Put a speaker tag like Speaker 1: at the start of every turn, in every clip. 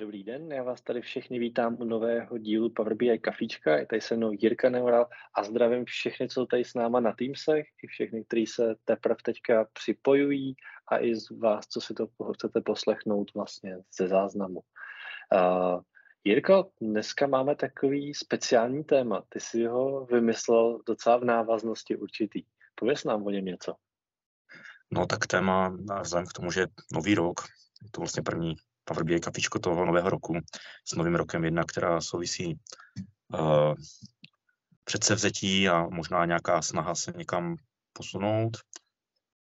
Speaker 1: Dobrý den, já vás tady všechny vítám u nového dílu Power BI Kafíčka. Je tady se mnou Jirka Neural a zdravím všechny, co tady s náma na Teamsech, i všechny, kteří se teprve teďka připojují a i z vás, co si to chcete poslechnout vlastně ze záznamu. Uh, Jirko, dneska máme takový speciální téma. Ty jsi ho vymyslel docela v návaznosti určitý. Pověz nám o něm něco.
Speaker 2: No tak téma, vzhledem k tomu, že nový rok, je to vlastně první Power BI kafičko toho nového roku s novým rokem jedna, která souvisí uh, předsevzetí a možná nějaká snaha se někam posunout.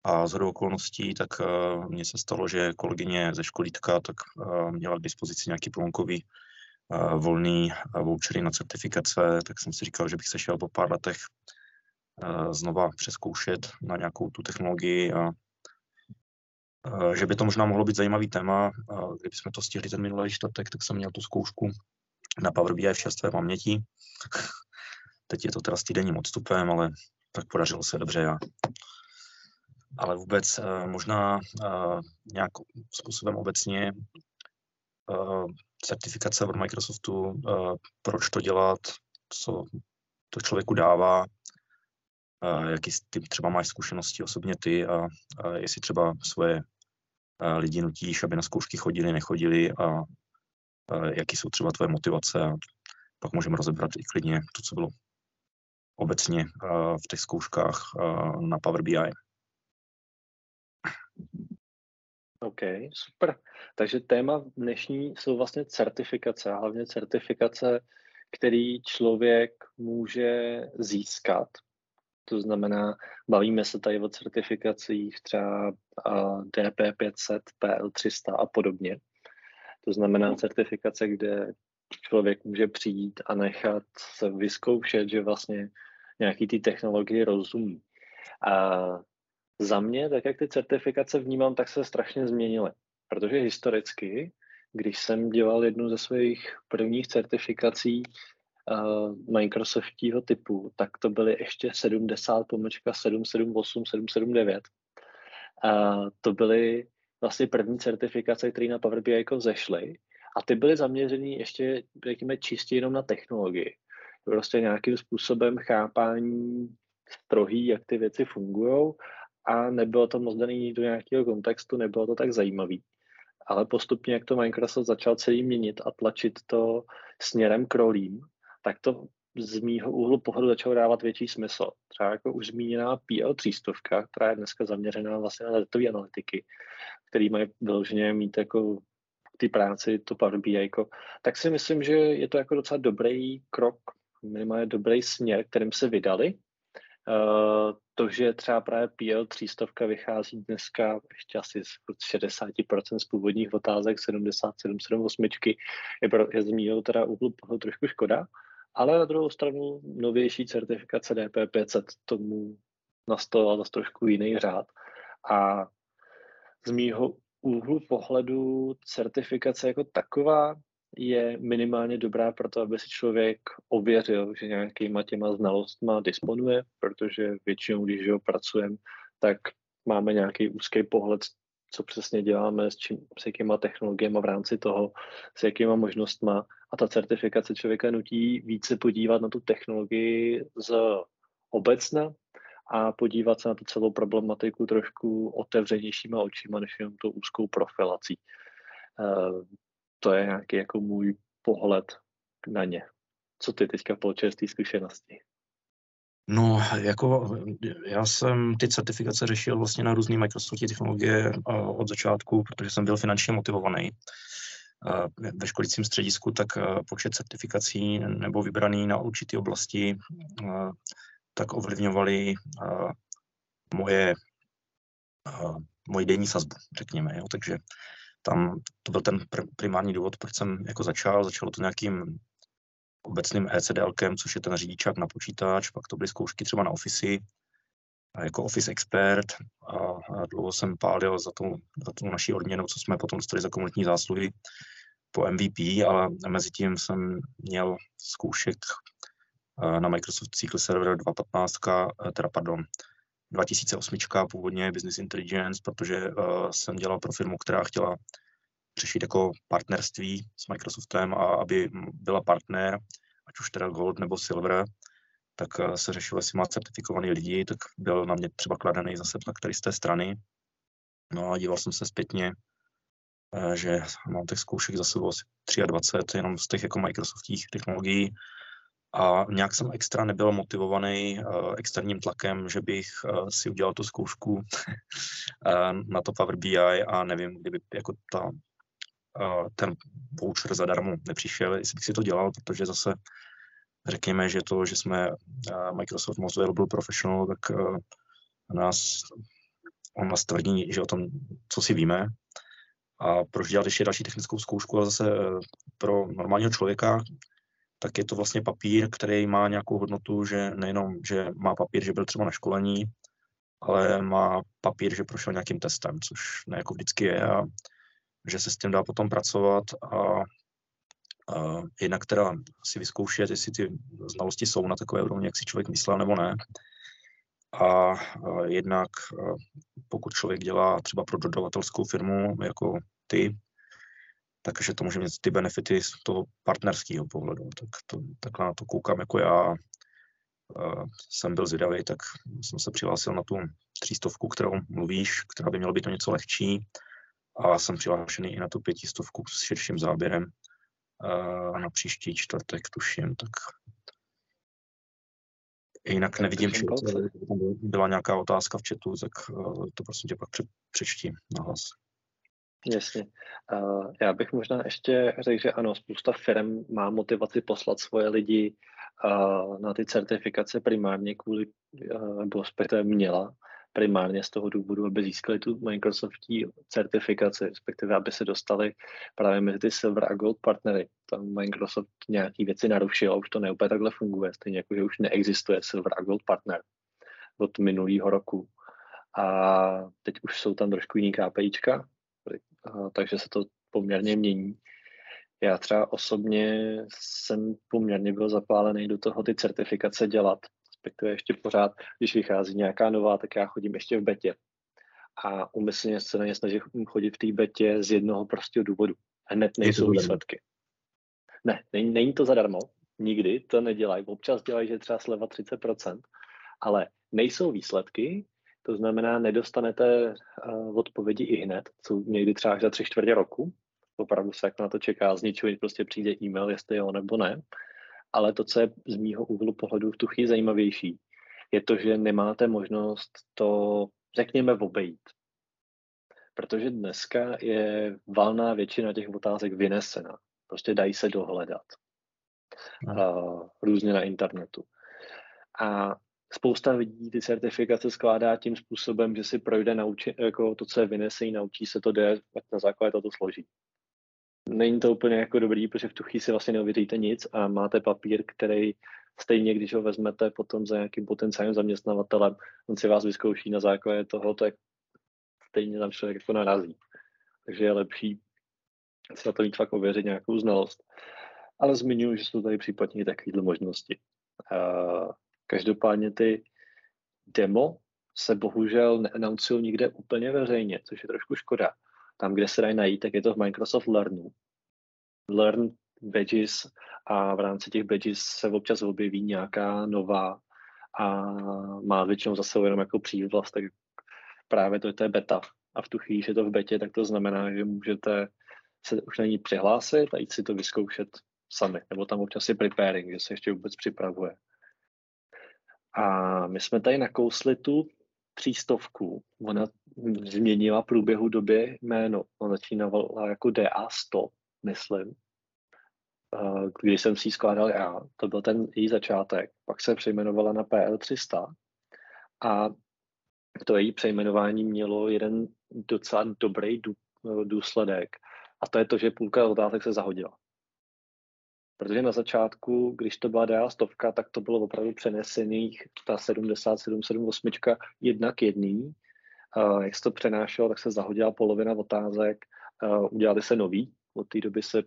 Speaker 2: A z okolností, tak uh, mně se stalo, že kolegyně ze školítka tak uh, měla k dispozici nějaký průlomkový uh, volný uh, vouchery na certifikace, tak jsem si říkal, že bych se šel po pár letech uh, znova přeskoušet na nějakou tu technologii a že by to možná mohlo být zajímavý téma. Kdybychom to stihli ten minulý čtvrtek, tak jsem měl tu zkoušku na Power BI v čerstvé paměti. Teď je to teda s týdenním odstupem, ale tak podařilo se dobře. A... Ale vůbec eh, možná eh, nějak způsobem obecně certifikace od Microsoftu, proč to dělat, co to člověku dává, jaký ty třeba máš zkušenosti osobně ty a, a jestli třeba svoje lidi nutíš, aby na zkoušky chodili, nechodili a, jaký jsou třeba tvoje motivace a pak můžeme rozebrat i klidně to, co bylo obecně v těch zkouškách na Power BI.
Speaker 1: OK, super. Takže téma dnešní jsou vlastně certifikace, hlavně certifikace, který člověk může získat to znamená, bavíme se tady o certifikacích třeba DP500, PL300 a podobně. To znamená certifikace, kde člověk může přijít a nechat se vyzkoušet, že vlastně nějaký ty technologie rozumí. A za mě, tak jak ty certifikace vnímám, tak se strašně změnily. Protože historicky, když jsem dělal jednu ze svých prvních certifikací Microsoftího typu, tak to byly ještě 70 pomlčka 778, 779. Uh, to byly vlastně první certifikace, které na Power BI jako zešly a ty byly zaměřený ještě, řekněme, čistě jenom na technologii. Prostě nějakým způsobem chápání strohý, jak ty věci fungují a nebylo to moc daný do nějakého kontextu, nebylo to tak zajímavý. Ale postupně, jak to Microsoft začal celý měnit a tlačit to směrem k rolím, tak to z mýho úhlu pohledu začalo dávat větší smysl. Třeba jako už zmíněná PL 300, která je dneska zaměřená vlastně na datové analytiky, který mají vyloženě mít jako ty práci, to Power BI, jako, tak si myslím, že je to jako docela dobrý krok, minimálně dobrý směr, kterým se vydali. Uh, to, že třeba právě PL 300 vychází dneska ještě asi z 60% z původních otázek, 77, 78, je, pro, je z mýho teda úhlu trošku škoda, ale na druhou stranu novější certifikace DP500 tomu nastavila zase trošku jiný řád. A z mýho úhlu pohledu certifikace jako taková je minimálně dobrá pro to, aby si člověk ověřil, že nějakýma těma znalostma disponuje, protože většinou, když ho pracujeme, tak máme nějaký úzký pohled, co přesně děláme, s, čím, s jakýma technologiemi v rámci toho, s jakýma možnostma a ta certifikace člověka nutí více podívat na tu technologii z obecna a podívat se na tu celou problematiku trošku otevřenějšíma očima, než jenom tou úzkou profilací. Eh, to je nějaký jako můj pohled na ně. Co ty teďka po z té zkušenosti?
Speaker 2: No, jako já jsem ty certifikace řešil vlastně na různé Microsoft technologie eh, od začátku, protože jsem byl finančně motivovaný. Ve školicím středisku tak počet certifikací nebo vybraný na určité oblasti tak ovlivňovaly moje, moje denní sazbu, řekněme. Jo. Takže tam to byl ten primární důvod, proč jsem jako začal. Začalo to nějakým obecným ECDLkem, což je ten řidičák na počítač, pak to byly zkoušky třeba na Office, jako Office expert a, dlouho jsem pálil za tu, za tu naší odměnu, co jsme potom dostali za komunitní zásluhy po MVP, ale mezi tím jsem měl zkoušek na Microsoft SQL Server 2.15, teda pardon, 2008 původně Business Intelligence, protože jsem dělal pro firmu, která chtěla řešit jako partnerství s Microsoftem a aby byla partner, ať už teda Gold nebo Silver, tak se řešilo, jestli má certifikovaný lidi, tak byl na mě třeba kladený zase tak tady z té strany. No a díval jsem se zpětně, že mám těch zkoušek za sebou asi 23, jenom z těch jako Microsoftích technologií, a nějak jsem extra nebyl motivovaný uh, externím tlakem, že bych si udělal tu zkoušku na to Power BI a nevím, kdyby jako ta, ten voucher zadarmo nepřišel, jestli bych si to dělal, protože zase řekněme, že to, že jsme uh, Microsoft Most Valuable Professional, tak uh, nás, on nás tvrdí, že o tom, co si víme, a proč dělat ještě další technickou zkoušku, ale zase pro normálního člověka, tak je to vlastně papír, který má nějakou hodnotu, že nejenom, že má papír, že byl třeba na školení, ale má papír, že prošel nějakým testem, což ne jako vždycky je a že se s tím dá potom pracovat a, a jednak teda si vyzkoušet, jestli ty znalosti jsou na takové úrovni, jak si člověk myslel nebo ne. A, jednak pokud člověk dělá třeba pro dodavatelskou firmu jako ty, takže to může mít ty benefity z toho partnerského pohledu. Tak to, takhle na to koukám jako já. Jsem byl zvědavý, tak jsem se přihlásil na tu třístovku, kterou mluvíš, která by měla být to něco lehčí. A jsem přihlášený i na tu pětistovku s širším záběrem na příští čtvrtek, tuším. Tak jinak nevidím, že byla nějaká otázka v chatu, tak uh, to prostě tě pak přečti na hlas.
Speaker 1: Jasně. Uh, já bych možná ještě řekl, že ano, spousta firm má motivaci poslat svoje lidi uh, na ty certifikace primárně kvůli, nebo respektive měla primárně z toho důvodu, aby získali tu Microsoftí certifikaci, respektive aby se dostali právě mezi ty Silver a Gold partnery. Tam Microsoft nějaký věci narušil už to neúplně takhle funguje, stejně jako, že už neexistuje Silver a Gold partner od minulého roku. A teď už jsou tam trošku jiný KPIčka, takže se to poměrně mění. Já třeba osobně jsem poměrně byl zapálený do toho ty certifikace dělat, respektive ještě pořád, když vychází nějaká nová, tak já chodím ještě v betě. A umyslně se na ně snažím chodit v té betě z jednoho prostého důvodu. Hned nejsou výsledky. Ne, není, není to zadarmo, nikdy to nedělají. Občas dělají, že třeba sleva 30%, ale nejsou výsledky, to znamená, nedostanete uh, odpovědi i hned, co někdy třeba až za tři čtvrtě roku. Opravdu se jak na to čeká, z ničeho prostě přijde e-mail, jestli jo nebo ne. Ale to, co je z mýho úhlu pohledu v tu chvíli zajímavější, je to, že nemáte možnost to, řekněme, obejít. Protože dneska je valná většina těch otázek vynesena. Prostě dají se dohledat. Uh, různě na internetu. A spousta lidí ty certifikace skládá tím způsobem, že si projde nauči, jako to, co je vynesejí, naučí se to, jde, na základě toho to složí. Není to úplně jako dobrý, protože v tu chvíli si vlastně neuvěříte nic a máte papír, který stejně, když ho vezmete potom za nějakým potenciálním zaměstnavatelem, on si vás vyzkouší na základě toho, tak stejně tam člověk jako narazí. Takže je lepší si na to mít fakt ověřit nějakou znalost. Ale zmiňuji, že jsou tady případně i takovéhle možnosti. Každopádně ty demo se bohužel neannouncují nikde úplně veřejně, což je trošku škoda. Tam, kde se dají najít, tak je to v Microsoft Learnu. Learn badges a v rámci těch badges se občas objeví nějaká nová a má většinou zase jenom jako přívlast, tak právě to je, to je beta. A v tu chvíli, že je to v betě, tak to znamená, že můžete se už na ní přihlásit a jít si to vyzkoušet sami. Nebo tam občas je preparing, že se ještě vůbec připravuje. A my jsme tady nakousli tu třístovku. Ona změnila průběhu doby jméno. Ona začínala jako DA100, myslím. Když jsem si skládal já, to byl ten její začátek. Pak se přejmenovala na PL300 a to její přejmenování mělo jeden docela dobrý důsledek. A to je to, že půlka otázek se zahodila. Protože na začátku, když to byla DA stovka, tak to bylo opravdu přenesených, ta 7778 jedna k jedný. Uh, jak se to přenášelo, tak se zahodila polovina otázek, udělali se nový, od té doby se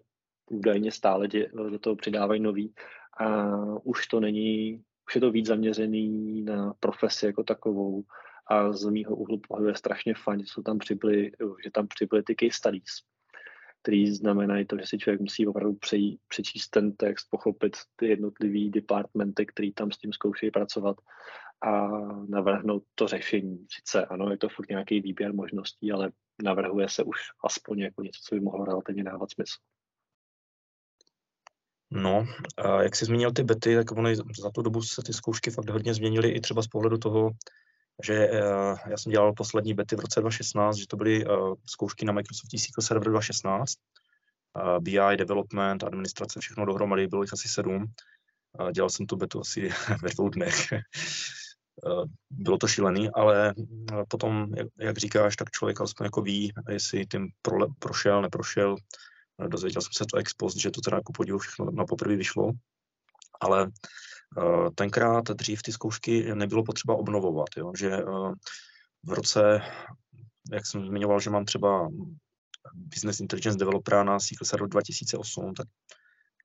Speaker 1: údajně stále dě, do toho přidávají nový a už to není, už je to víc zaměřený na profesi jako takovou a z mýho úhlu pohledu je strašně fajn, že, jsou tam přibyly, že tam přibyly ty case studies který znamenají to, že si člověk musí opravdu přejít, přečíst ten text, pochopit ty jednotlivý departmenty, který tam s tím zkoušejí pracovat a navrhnout to řešení. Sice ano, je to furt nějaký výběr možností, ale navrhuje se už aspoň jako něco, co by mohlo relativně dávat smysl.
Speaker 2: No, a jak jsi zmínil ty bety, tak ony za tu dobu se ty zkoušky fakt hodně změnily i třeba z pohledu toho, že eh, já jsem dělal poslední bety v roce 2016, že to byly eh, zkoušky na Microsoft SQL Server 2016, BI, development, administrace, všechno dohromady, bylo jich asi sedm. Dělal jsem tu betu asi ve dvou dnech. Eh, bylo to šílený, ale potom, jak říkáš, tak člověk alespoň jako ví, jestli tím prošel, neprošel. Dozvěděl jsem se to ex post, že to teda jako podivu všechno na poprvé vyšlo. Ale Eh, tenkrát dřív ty zkoušky nebylo potřeba obnovovat, jo? že eh, v roce, jak jsem zmiňoval, že mám třeba Business Intelligence Developera na SQL Server 2008, tak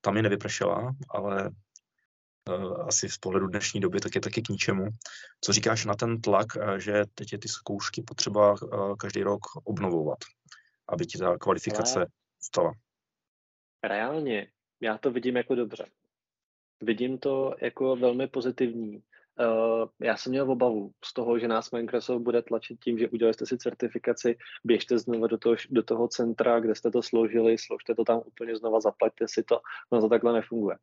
Speaker 2: tam je nevypršela, ale asi z pohledu dnešní doby tak je taky k ničemu. Co říkáš na ten tlak, že teď je ty zkoušky potřeba uh, každý rok obnovovat, aby ti ta kvalifikace stala?
Speaker 1: Reálně, já to vidím jako dobře. Vidím to jako velmi pozitivní. Já jsem měl obavu z toho, že nás Microsoft bude tlačit tím, že udělali jste si certifikaci, běžte znovu do toho, do toho centra, kde jste to složili, složte to tam úplně znova, zaplaťte si to. No to takhle nefunguje.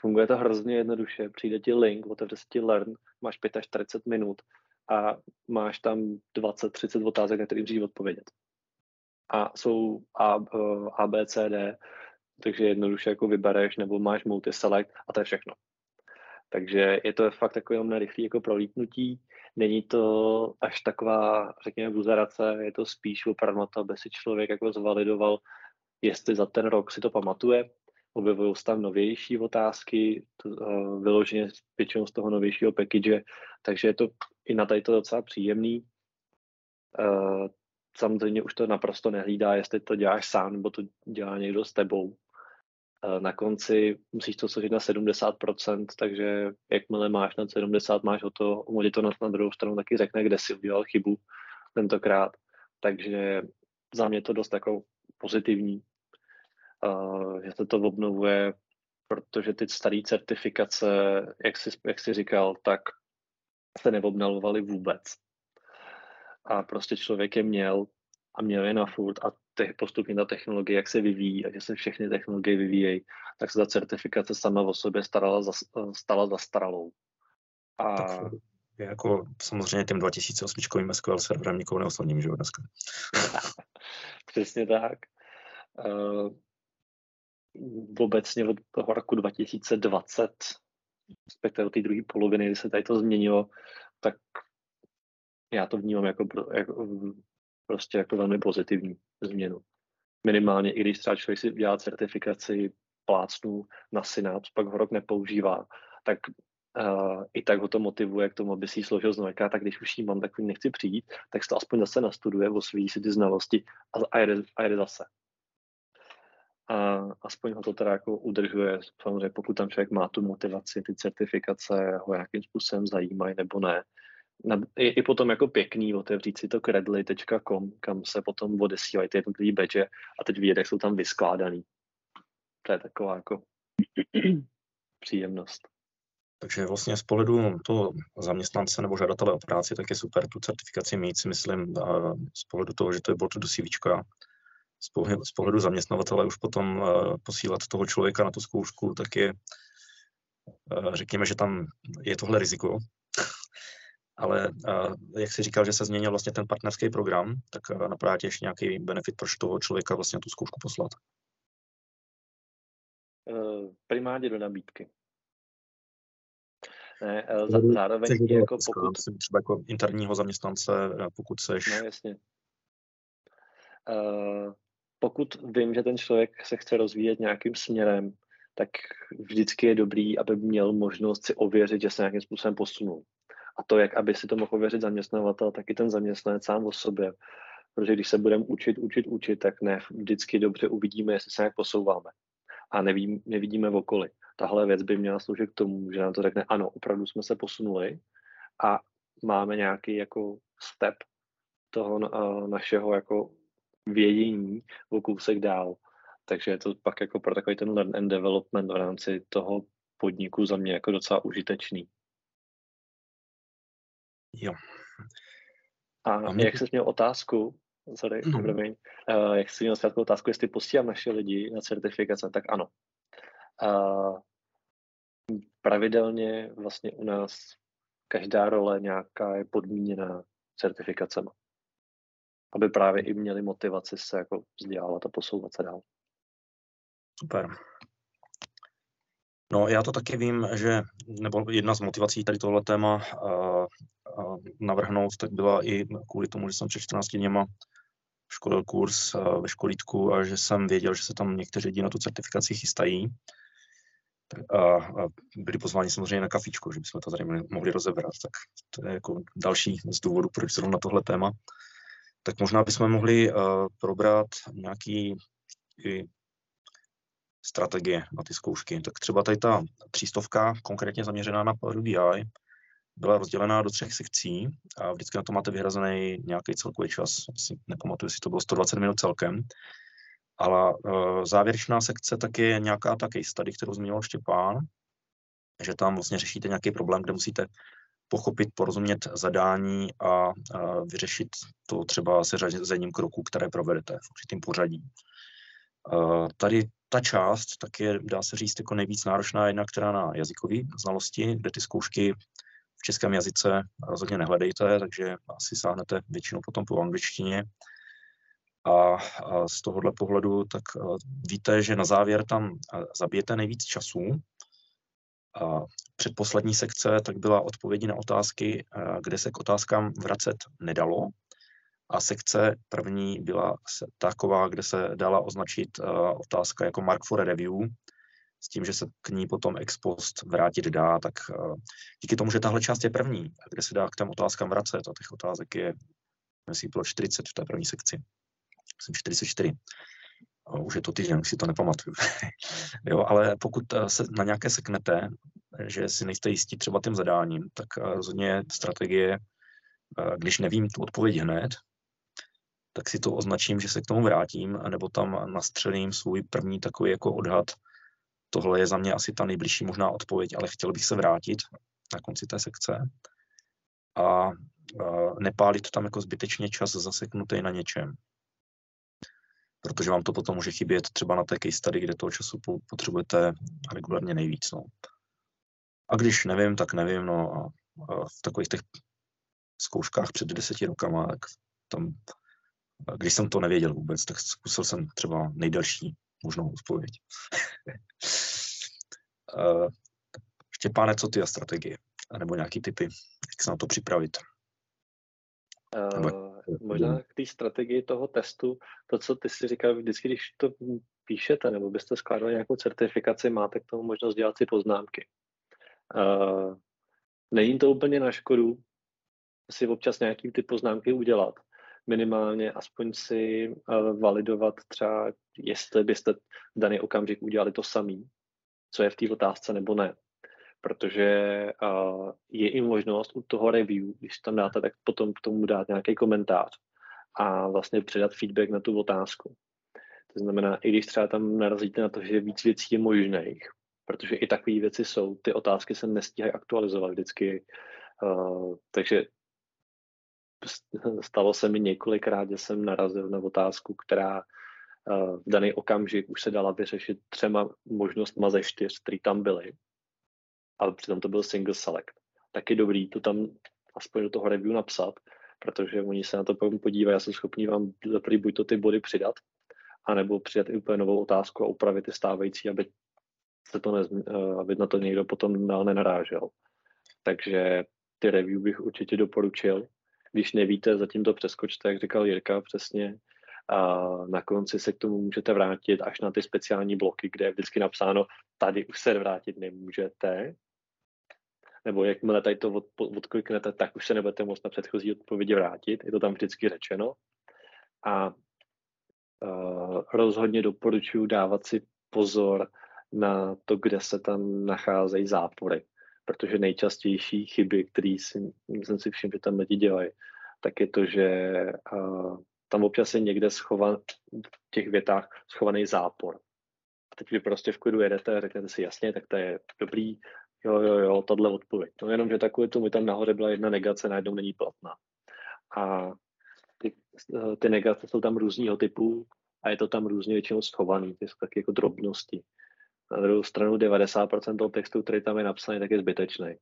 Speaker 1: Funguje to hrozně jednoduše. Přijde ti link, otevře si ti Learn, máš 45 minut a máš tam 20-30 otázek, na které můžeš odpovědět. A jsou A, uh, A, B, C, D takže jednoduše jako vybereš nebo máš multiselect a to je všechno. Takže je to fakt takové jenom rychlé jako prolítnutí. Není to až taková, řekněme, buzerace, je to spíš opravdu to, aby si člověk jako zvalidoval, jestli za ten rok si to pamatuje. Objevují se tam novější otázky, to, uh, vyloženě většinou z toho novějšího package, takže je to i na tady to docela příjemný. Uh, samozřejmě už to naprosto nehlídá, jestli to děláš sám, nebo to dělá někdo s tebou na konci musíš to složit na 70%, takže jakmile máš na 70, máš ho to, on to na, na druhou stranu taky řekne, kde si udělal chybu tentokrát. Takže za mě to dost jako pozitivní, že se to obnovuje, protože ty staré certifikace, jak jsi, jak jsi říkal, tak se neobnalovaly vůbec. A prostě člověk je měl a měl je na furt a te, postupně ta technologie, jak se vyvíjí a že se všechny technologie vyvíjejí, tak se ta certifikace sama o sobě starala za, stala zastaralou.
Speaker 2: A... Tak je jako samozřejmě tím 2008 SQL serverem nikoho neoslovním, že jo, dneska.
Speaker 1: Přesně tak. Uh, obecně od toho roku 2020, respektive od té druhé poloviny, kdy se tady to změnilo, tak já to vnímám jako, jako prostě jako velmi pozitivní změnu. Minimálně, i když třeba člověk si dělá certifikaci plácnu na Synapse, pak ho rok nepoužívá, tak uh, i tak ho to motivuje k tomu, aby si ji složil znovu. Tak když už ji mám, tak nechci přijít, tak se to aspoň zase nastuduje, osvíjí si ty znalosti a, a, jede, a jede zase. A aspoň ho to teda jako udržuje, samozřejmě pokud tam člověk má tu motivaci, ty certifikace ho nějakým způsobem zajímají nebo ne, je i potom jako pěkný otevřít si to credly.com, kam se potom odesílají ty jednotlivé badge a teď vidět, jak jsou tam vyskládaný. To je taková jako příjemnost.
Speaker 2: Takže vlastně z pohledu toho zaměstnance nebo žadatele o práci, tak je super tu certifikaci mít, si myslím, z pohledu toho, že to je bod do CV. Z pohledu, zaměstnavatele už potom uh, posílat toho člověka na tu zkoušku, tak je, uh, řekněme, že tam je tohle riziko, ale jak jsi říkal, že se změnil vlastně ten partnerský program, tak napadá tě ještě nějaký benefit, proč toho člověka vlastně tu zkoušku poslat?
Speaker 1: Eh, primárně do nabídky. Ne, eh, za, zároveň jako pokud...
Speaker 2: Třeba jako interního zaměstnance, eh, pokud seš...
Speaker 1: No jasně. Uh, pokud vím, že ten člověk se chce rozvíjet nějakým směrem, tak vždycky je dobrý, aby měl možnost si ověřit, že se nějakým způsobem posunul. A to, jak aby si to mohl ověřit zaměstnavatel, tak i ten zaměstnanec sám o sobě. Protože když se budeme učit, učit, učit, tak ne vždycky dobře uvidíme, jestli se nějak posouváme. A nevím, nevidíme v okolí. Tahle věc by měla sloužit k tomu, že nám to řekne, ano, opravdu jsme se posunuli a máme nějaký jako step toho uh, našeho jako vědění o kousek dál. Takže je to pak jako pro takový ten learn and development v rámci toho podniku za mě jako docela užitečný.
Speaker 2: Jo.
Speaker 1: A, a mě... jak jsi měl otázku, sorry, no. uh, jak jsi měl otázku, jestli posílám naše lidi na certifikace, tak ano. Uh, pravidelně vlastně u nás každá role nějaká je podmíněná certifikacemi. Aby právě i měli motivaci se jako vzdělávat a posouvat se dál.
Speaker 2: Super. No já to taky vím, že, nebo jedna z motivací tady tohle téma uh, uh, navrhnout, tak byla i kvůli tomu, že jsem před 14 dněma školil kurz ve školítku a že jsem věděl, že se tam někteří lidi na tu certifikaci chystají. A, a byli pozváni samozřejmě na kafičku, že bychom to tady mohli rozebrat. Tak to je jako další z důvodů, proč zrovna tohle téma. Tak možná bychom mohli uh, probrat nějaký strategie na ty zkoušky. Tak třeba tady ta třístovka, konkrétně zaměřená na Power BI, byla rozdělená do třech sekcí a vždycky na to máte vyhrazený nějaký celkový čas. Asi nepamatuju, jestli to bylo 120 minut celkem. Ale uh, závěrečná sekce tak je nějaká ta case study, kterou zmínil Štěpán, že tam vlastně řešíte nějaký problém, kde musíte pochopit, porozumět zadání a vyřešit to třeba se řazením kroků, které provedete v určitém pořadí. Tady ta část tak je, dá se říct, jako nejvíc náročná jedna, která na jazykové znalosti, kde ty zkoušky v českém jazyce rozhodně nehledejte, takže asi sáhnete většinou potom po angličtině. A, a z tohohle pohledu tak víte, že na závěr tam zabijete nejvíc času. Předposlední sekce tak byla odpovědi na otázky, kde se k otázkám vracet nedalo, a sekce první byla taková, kde se dala označit otázka jako mark for a review, s tím, že se k ní potom ex post vrátit dá, tak díky tomu, že tahle část je první, kde se dá k těm otázkám vracet, a těch otázek je, myslím, bylo 40 v té první sekci, myslím 44, uh, už je to týden, už si to nepamatuju. jo, ale pokud se na nějaké seknete, že si nejste jistí třeba tím zadáním, tak rozhodně strategie, když nevím tu odpověď hned, tak si to označím, že se k tomu vrátím, nebo tam nastřelím svůj první takový jako odhad. Tohle je za mě asi ta nejbližší možná odpověď, ale chtěl bych se vrátit na konci té sekce a, a nepálit tam jako zbytečně čas zaseknutý na něčem. Protože vám to potom může chybět třeba na té case study, kde toho času potřebujete regulárně nejvíc. No. A když nevím, tak nevím. No, a, a v takových těch zkouškách před deseti rokama, tak tam když jsem to nevěděl vůbec, tak zkusil jsem třeba nejdelší možnou odpověď. Štěpáne, co ty a strategie? Nebo nějaký typy, jak se na to připravit?
Speaker 1: Uh, možná k té strategii toho testu, to, co ty si říkal vždycky, když to píšete, nebo byste skládali nějakou certifikaci, máte k tomu možnost dělat si poznámky. Uh, není to úplně na škodu si občas nějaký ty poznámky udělat, minimálně aspoň si uh, validovat třeba, jestli byste v daný okamžik udělali to samý, co je v té otázce nebo ne. Protože uh, je i možnost u toho review, když tam dáte, tak potom k tomu dát nějaký komentář a vlastně předat feedback na tu otázku. To znamená, i když třeba tam narazíte na to, že víc věcí je možných, protože i takové věci jsou, ty otázky se nestíhají aktualizovat vždycky, uh, takže stalo se mi několikrát, že jsem narazil na otázku, která v daný okamžik už se dala vyřešit třema možnostma ze čtyř, které tam byly, ale přitom to byl single select. Tak je dobrý to tam aspoň do toho review napsat, protože oni se na to podívají, já jsem schopný vám zaprý buď to ty body přidat, anebo přidat i úplně novou otázku a upravit ty stávající, aby, se to ne, eh, aby na to někdo potom nenarážel. Takže ty review bych určitě doporučil. Když nevíte, zatím to přeskočte, jak říkal Jirka přesně, a na konci se k tomu můžete vrátit až na ty speciální bloky, kde je vždycky napsáno, tady už se vrátit nemůžete, nebo jakmile tady to od, odkliknete, tak už se nebudete moct na předchozí odpovědi vrátit, je to tam vždycky řečeno. A uh, rozhodně doporučuji dávat si pozor na to, kde se tam nacházejí zápory protože nejčastější chyby, které si, jsem si všiml, že tam lidi dělají, tak je to, že uh, tam občas je někde schovan v těch větách schovaný zápor. A teď vy prostě v klidu jedete a řeknete si jasně, tak to je dobrý, jo, jo, jo, tohle odpověď. No jenom, že takové to mi tam nahoře byla jedna negace, najednou není platná. A ty, ty negace jsou tam různého typu a je to tam různě většinou schovaný, ty jsou taky jako drobnosti. Na druhou stranu 90% toho textu, který tam je napsaný, tak je zbytečný.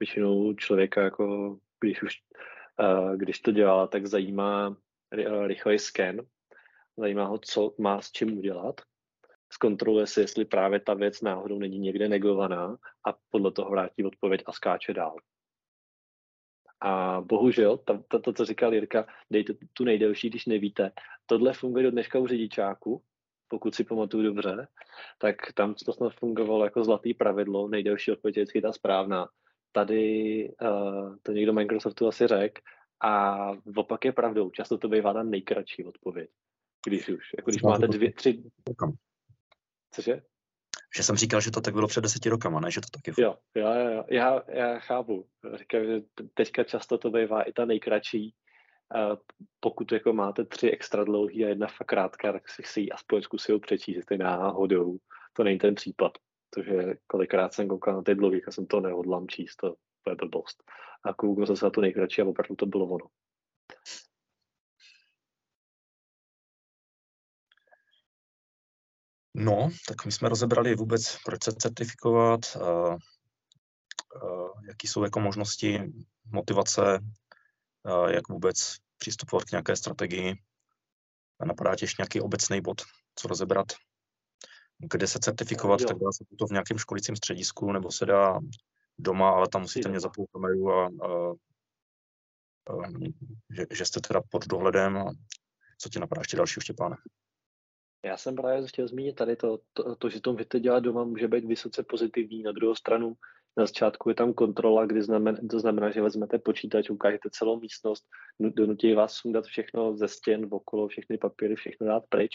Speaker 1: Většinou člověka, jako, když už uh, když to dělá, tak zajímá rychlej scan, zajímá ho, co má s čím udělat, zkontroluje si, jestli právě ta věc náhodou není někde negovaná a podle toho vrátí odpověď a skáče dál. A bohužel, to, to, to co říkal Jirka, dejte tu nejdelší, když nevíte. Tohle funguje do dneška u řidičáku, pokud si pamatuju dobře, tak tam to snad fungovalo jako zlatý pravidlo, nejdelší odpověď je vždycky ta správná. Tady uh, to někdo Microsoftu asi řekl a opak je pravdou, často to bývá ta nejkratší odpověď. Když už, jako když máte dvě, tři... Cože?
Speaker 2: Že jsem říkal, že to tak bylo před deseti rokama, ne, že to taky
Speaker 1: Jo, jo, jo, já, já chápu. Říkám, že teďka často to bývá i ta nejkratší. Pokud jako máte tři extra dlouhý a jedna fakt krátká, tak si, si ji aspoň zkusil přečíst, jestli náhodou. To není ten případ. Protože kolikrát jsem koukal na ty dlouhý a jsem to nehodlám číst, to, to je blbost. A koukal jsem se na tu nejkratší a opravdu to bylo ono.
Speaker 2: No, tak my jsme rozebrali vůbec, proč se certifikovat, uh, uh, jaký jsou jako možnosti motivace, uh, jak vůbec přistupovat k nějaké strategii. A napadá těž nějaký obecný bod, co rozebrat. Kde se certifikovat, jo. tak dá se to v nějakém školicím středisku, nebo se dá doma, ale tam musíte mě zapnout kameru a, a, a že, že jste teda pod dohledem. A co ti napadá ještě další, Štěpáne?
Speaker 1: Já jsem právě chtěl zmínit tady to, to, to že to můžete dělat doma, může být vysoce pozitivní. Na druhou stranu, na začátku je tam kontrola, kdy znamená, to znamená, že vezmete počítač, ukážete celou místnost, donutí vás sundat všechno ze stěn, okolo, všechny papíry, všechno dát pryč.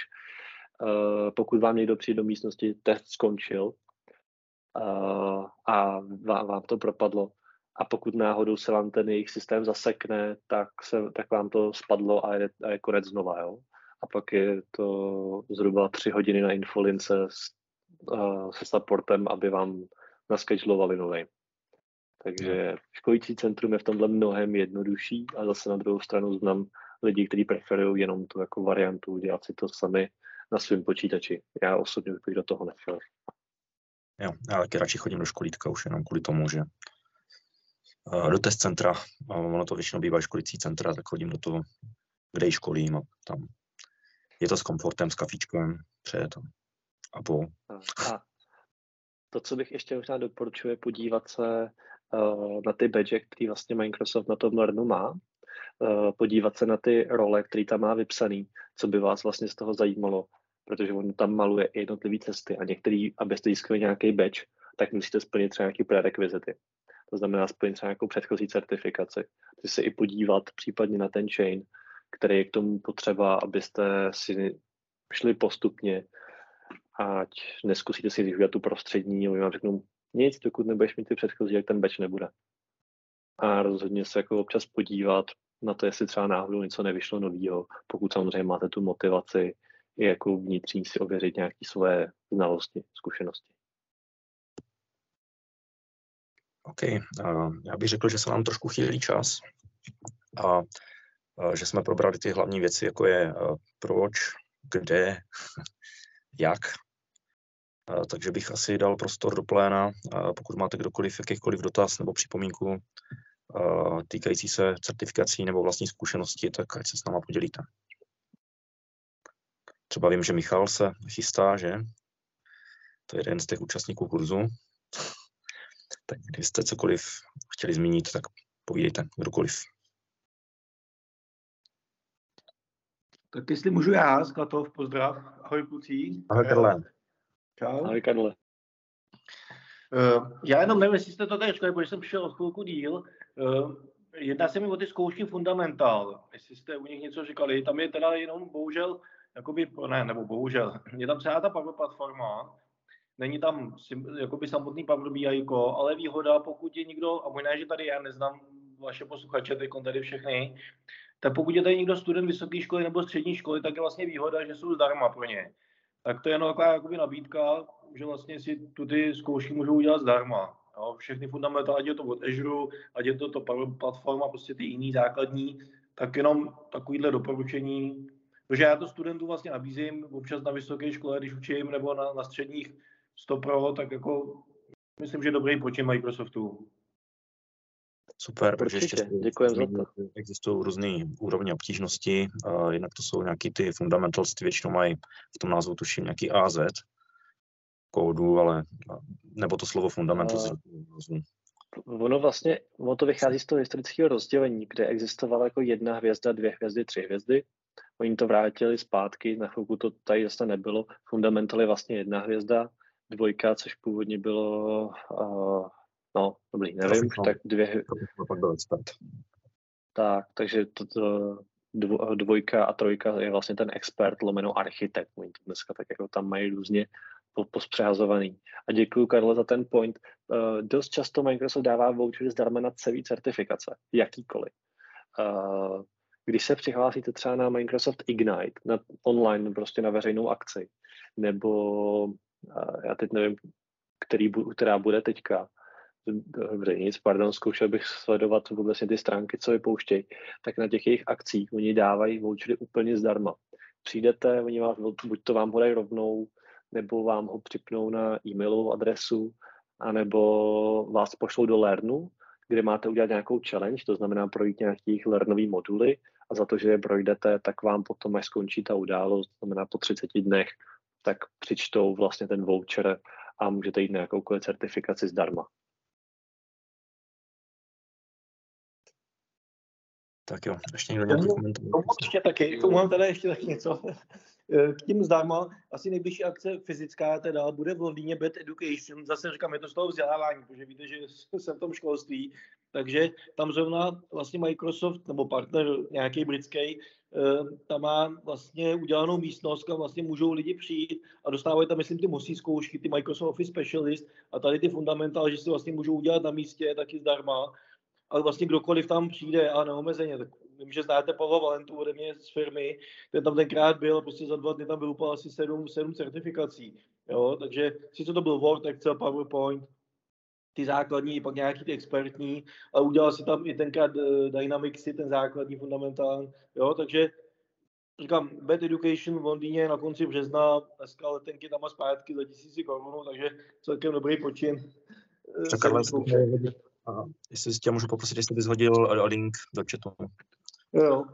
Speaker 1: Uh, pokud vám někdo přijde do místnosti, test skončil uh, a vám, vám to propadlo. A pokud náhodou se vám ten jejich systém zasekne, tak, se, tak vám to spadlo a je, a je konec znova. Jo? A pak je to zhruba tři hodiny na infolince s, uh, se supportem, aby vám naskečlovali nový. Takže školící centrum je v tomhle mnohem jednodušší a zase na druhou stranu znám lidi, kteří preferují jenom tu jako variantu, dělat si to sami na svém počítači. Já osobně bych do toho nechtěl.
Speaker 2: Jo, já taky radši chodím do školítka už jenom kvůli tomu, že do test centra, a ono to většinou bývá školící centra, tak chodím do toho, kde ji školím a tam je to s komfortem, s kafičkem před a po.
Speaker 1: A to, co bych ještě možná doporučuje, podívat se uh, na ty badge, který vlastně Microsoft na tom Learnu má, uh, podívat se na ty role, které tam má vypsaný, co by vás vlastně z toho zajímalo, protože on tam maluje i jednotlivé cesty a některý, abyste získali nějaký badge, tak musíte splnit třeba nějaké prerekvizity. To znamená splnit třeba nějakou předchozí certifikaci. Chci se i podívat případně na ten chain, který je k tomu potřeba, abyste si šli postupně, ať neskusíte si využít tu prostřední, oni vám řeknou, nic, dokud nebudeš mít ty předchozí, jak ten batch nebude. A rozhodně se jako občas podívat na to, jestli třeba náhodou něco nevyšlo nového, pokud samozřejmě máte tu motivaci i jako vnitřní si ověřit nějaké svoje znalosti, zkušenosti.
Speaker 2: OK, uh, já bych řekl, že se nám trošku chýlí čas. A Eh, že jsme probrali ty hlavní věci, jako je eh, proč, kde, jak. Eh, takže bych asi dal prostor do pléna, pokud máte kdokoliv jakýkoliv dotaz nebo připomínku týkající se certifikací nebo vlastní zkušenosti, tak ať se s náma podělíte. Třeba vím, že Michal se chystá, že? To je jeden z těch účastníků kurzu. tak když jste cokoliv chtěli zmínit, tak povídejte, kdokoliv.
Speaker 3: Tak jestli můžu já, Sklatov, pozdrav. Ahoj, kluci.
Speaker 2: Ahoj, Karle.
Speaker 1: Čau. Ahoj, Karle.
Speaker 3: Uh, já jenom nevím, jestli jste to tady říkali, protože jsem přišel od chvilku díl. Uh, jedná se mi o ty zkoušky fundamentál. Jestli jste u nich něco říkali, tam je teda jenom bohužel, jakoby, ne, nebo bohužel, je tam celá ta Power platforma, není tam jakoby samotný Power BI, ale výhoda, pokud je někdo, a možná, že tady já neznám vaše posluchače, teď tady všechny, tak pokud je tady někdo student vysoké školy nebo střední školy, tak je vlastně výhoda, že jsou zdarma pro ně. Tak to je jenom taková jakoby nabídka, že vlastně si tu ty zkoušky můžou udělat zdarma. Jo, všechny fundamenty, ať je to od Azure, ať je to, to platforma, prostě ty jiný základní, tak jenom takovýhle doporučení, protože já to studentům vlastně nabízím občas na vysoké škole, když učím, nebo na, na středních 100 pro, tak jako myslím, že dobrý počin Microsoftu.
Speaker 2: Super, protože
Speaker 1: ještě děkujeme za to.
Speaker 2: Existují různé úrovně obtížnosti, uh, jednak to jsou nějaký ty fundamentals, ty většinou mají v tom názvu tuším nějaký AZ kódu, ale nebo to slovo fundamentals. Uh,
Speaker 1: ono vlastně, ono to vychází z toho historického rozdělení, kde existovala jako jedna hvězda, dvě hvězdy, tři hvězdy. Oni to vrátili zpátky, na chvilku to tady zase nebylo. Fundamental je vlastně jedna hvězda, dvojka, což původně bylo uh, No, dobrý, nevím, už tak dvě... Tak, takže to, to, dvojka a trojka je vlastně ten expert lomeno architekt. Oni to dneska tak jako tam mají různě pospřehazovaný. A děkuji, Karlo, za ten point. Uh, dost často Microsoft dává vouchery zdarma na celý certifikace, jakýkoliv. Uh, když se přihlásíte třeba na Microsoft Ignite, na online, prostě na veřejnou akci, nebo uh, já teď nevím, který, která bude teďka, dobře, nic, pardon, zkoušel bych sledovat vůbec ty stránky, co vypouštějí, tak na těch jejich akcích oni dávají vouchery úplně zdarma. Přijdete, oni vás, buď to vám ho rovnou, nebo vám ho připnou na e-mailovou adresu, anebo vás pošlou do Lernu, kde máte udělat nějakou challenge, to znamená projít nějakých Lernový moduly a za to, že je projdete, tak vám potom, až skončí ta událost, to znamená po 30 dnech, tak přičtou vlastně ten voucher a můžete jít na jakoukoliv certifikaci zdarma.
Speaker 2: Tak jo, ještě někdo nějaký
Speaker 3: komentář? Ještě taky, tomu mám teda ještě taky něco. K tím zdarma, asi nejbližší akce fyzická teda bude v Londýně Bad Education. Zase říkám, je to z toho vzdělávání, protože víte, že jsem v tom školství. Takže tam zrovna vlastně Microsoft nebo partner nějaký britský, eh, tam má vlastně udělanou místnost, kam vlastně můžou lidi přijít a dostávají tam, myslím, ty musí zkoušky, ty Microsoft Office Specialist a tady ty fundamentál, že si vlastně můžou udělat na místě taky zdarma ale vlastně kdokoliv tam přijde a neomezeně. Tak vím, že znáte Pavla Valentu ode mě z firmy, ten tam tenkrát byl, prostě za dva dny tam byl úplně asi sedm, sedm certifikací. Jo? Takže sice to byl Word, Excel, PowerPoint, ty základní, pak nějaký ty expertní, ale udělal si tam i tenkrát uh, Dynamicsy, ten základní fundamentální, jo, takže říkám, Bad Education v Londýně na konci března, dneska letenky tam a zpátky za tisíci korun, takže celkem dobrý počin.
Speaker 2: Eh, a jestli tě můžu poprosit, jestli bys hodil link do chatu.
Speaker 3: Jo.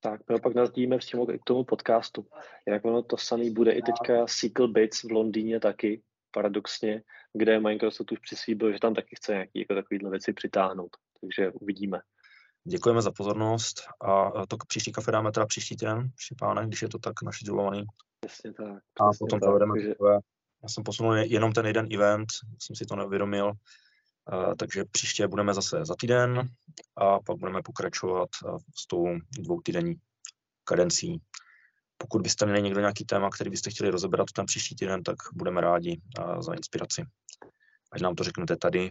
Speaker 1: Tak, my pak nazdíme přímo k tomu podcastu. Jak ono to samé bude i teďka SQL Bits v Londýně taky, paradoxně, kde Microsoft už přislíbil, že tam taky chce nějaké jako takovéhle věci přitáhnout. Takže uvidíme.
Speaker 2: Děkujeme za pozornost a to příští kafe dáme teda příští den, páne, když je to tak našidulovaný.
Speaker 1: Přesně tak.
Speaker 2: A potom tak, provedeme takže... Já jsem posunul jenom ten jeden event, jsem si to neuvědomil, takže příště budeme zase za týden a pak budeme pokračovat s tou dvou týdenní kadencí. Pokud byste měli někdo nějaký téma, který byste chtěli rozebrat ten příští týden, tak budeme rádi za inspiraci. Ať nám to řeknete tady,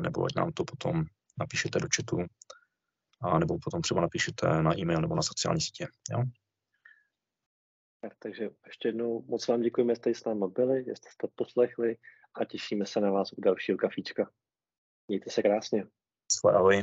Speaker 2: nebo ať nám to potom napíšete do chatu, nebo potom třeba napíšete na e-mail nebo na sociální sítě. Jo?
Speaker 1: Tak, takže ještě jednou moc vám děkujeme, že jste s námi byli, že jste to poslechli a těšíme se na vás u dalšího kafíčka. Mějte se krásně.
Speaker 2: Ahoj.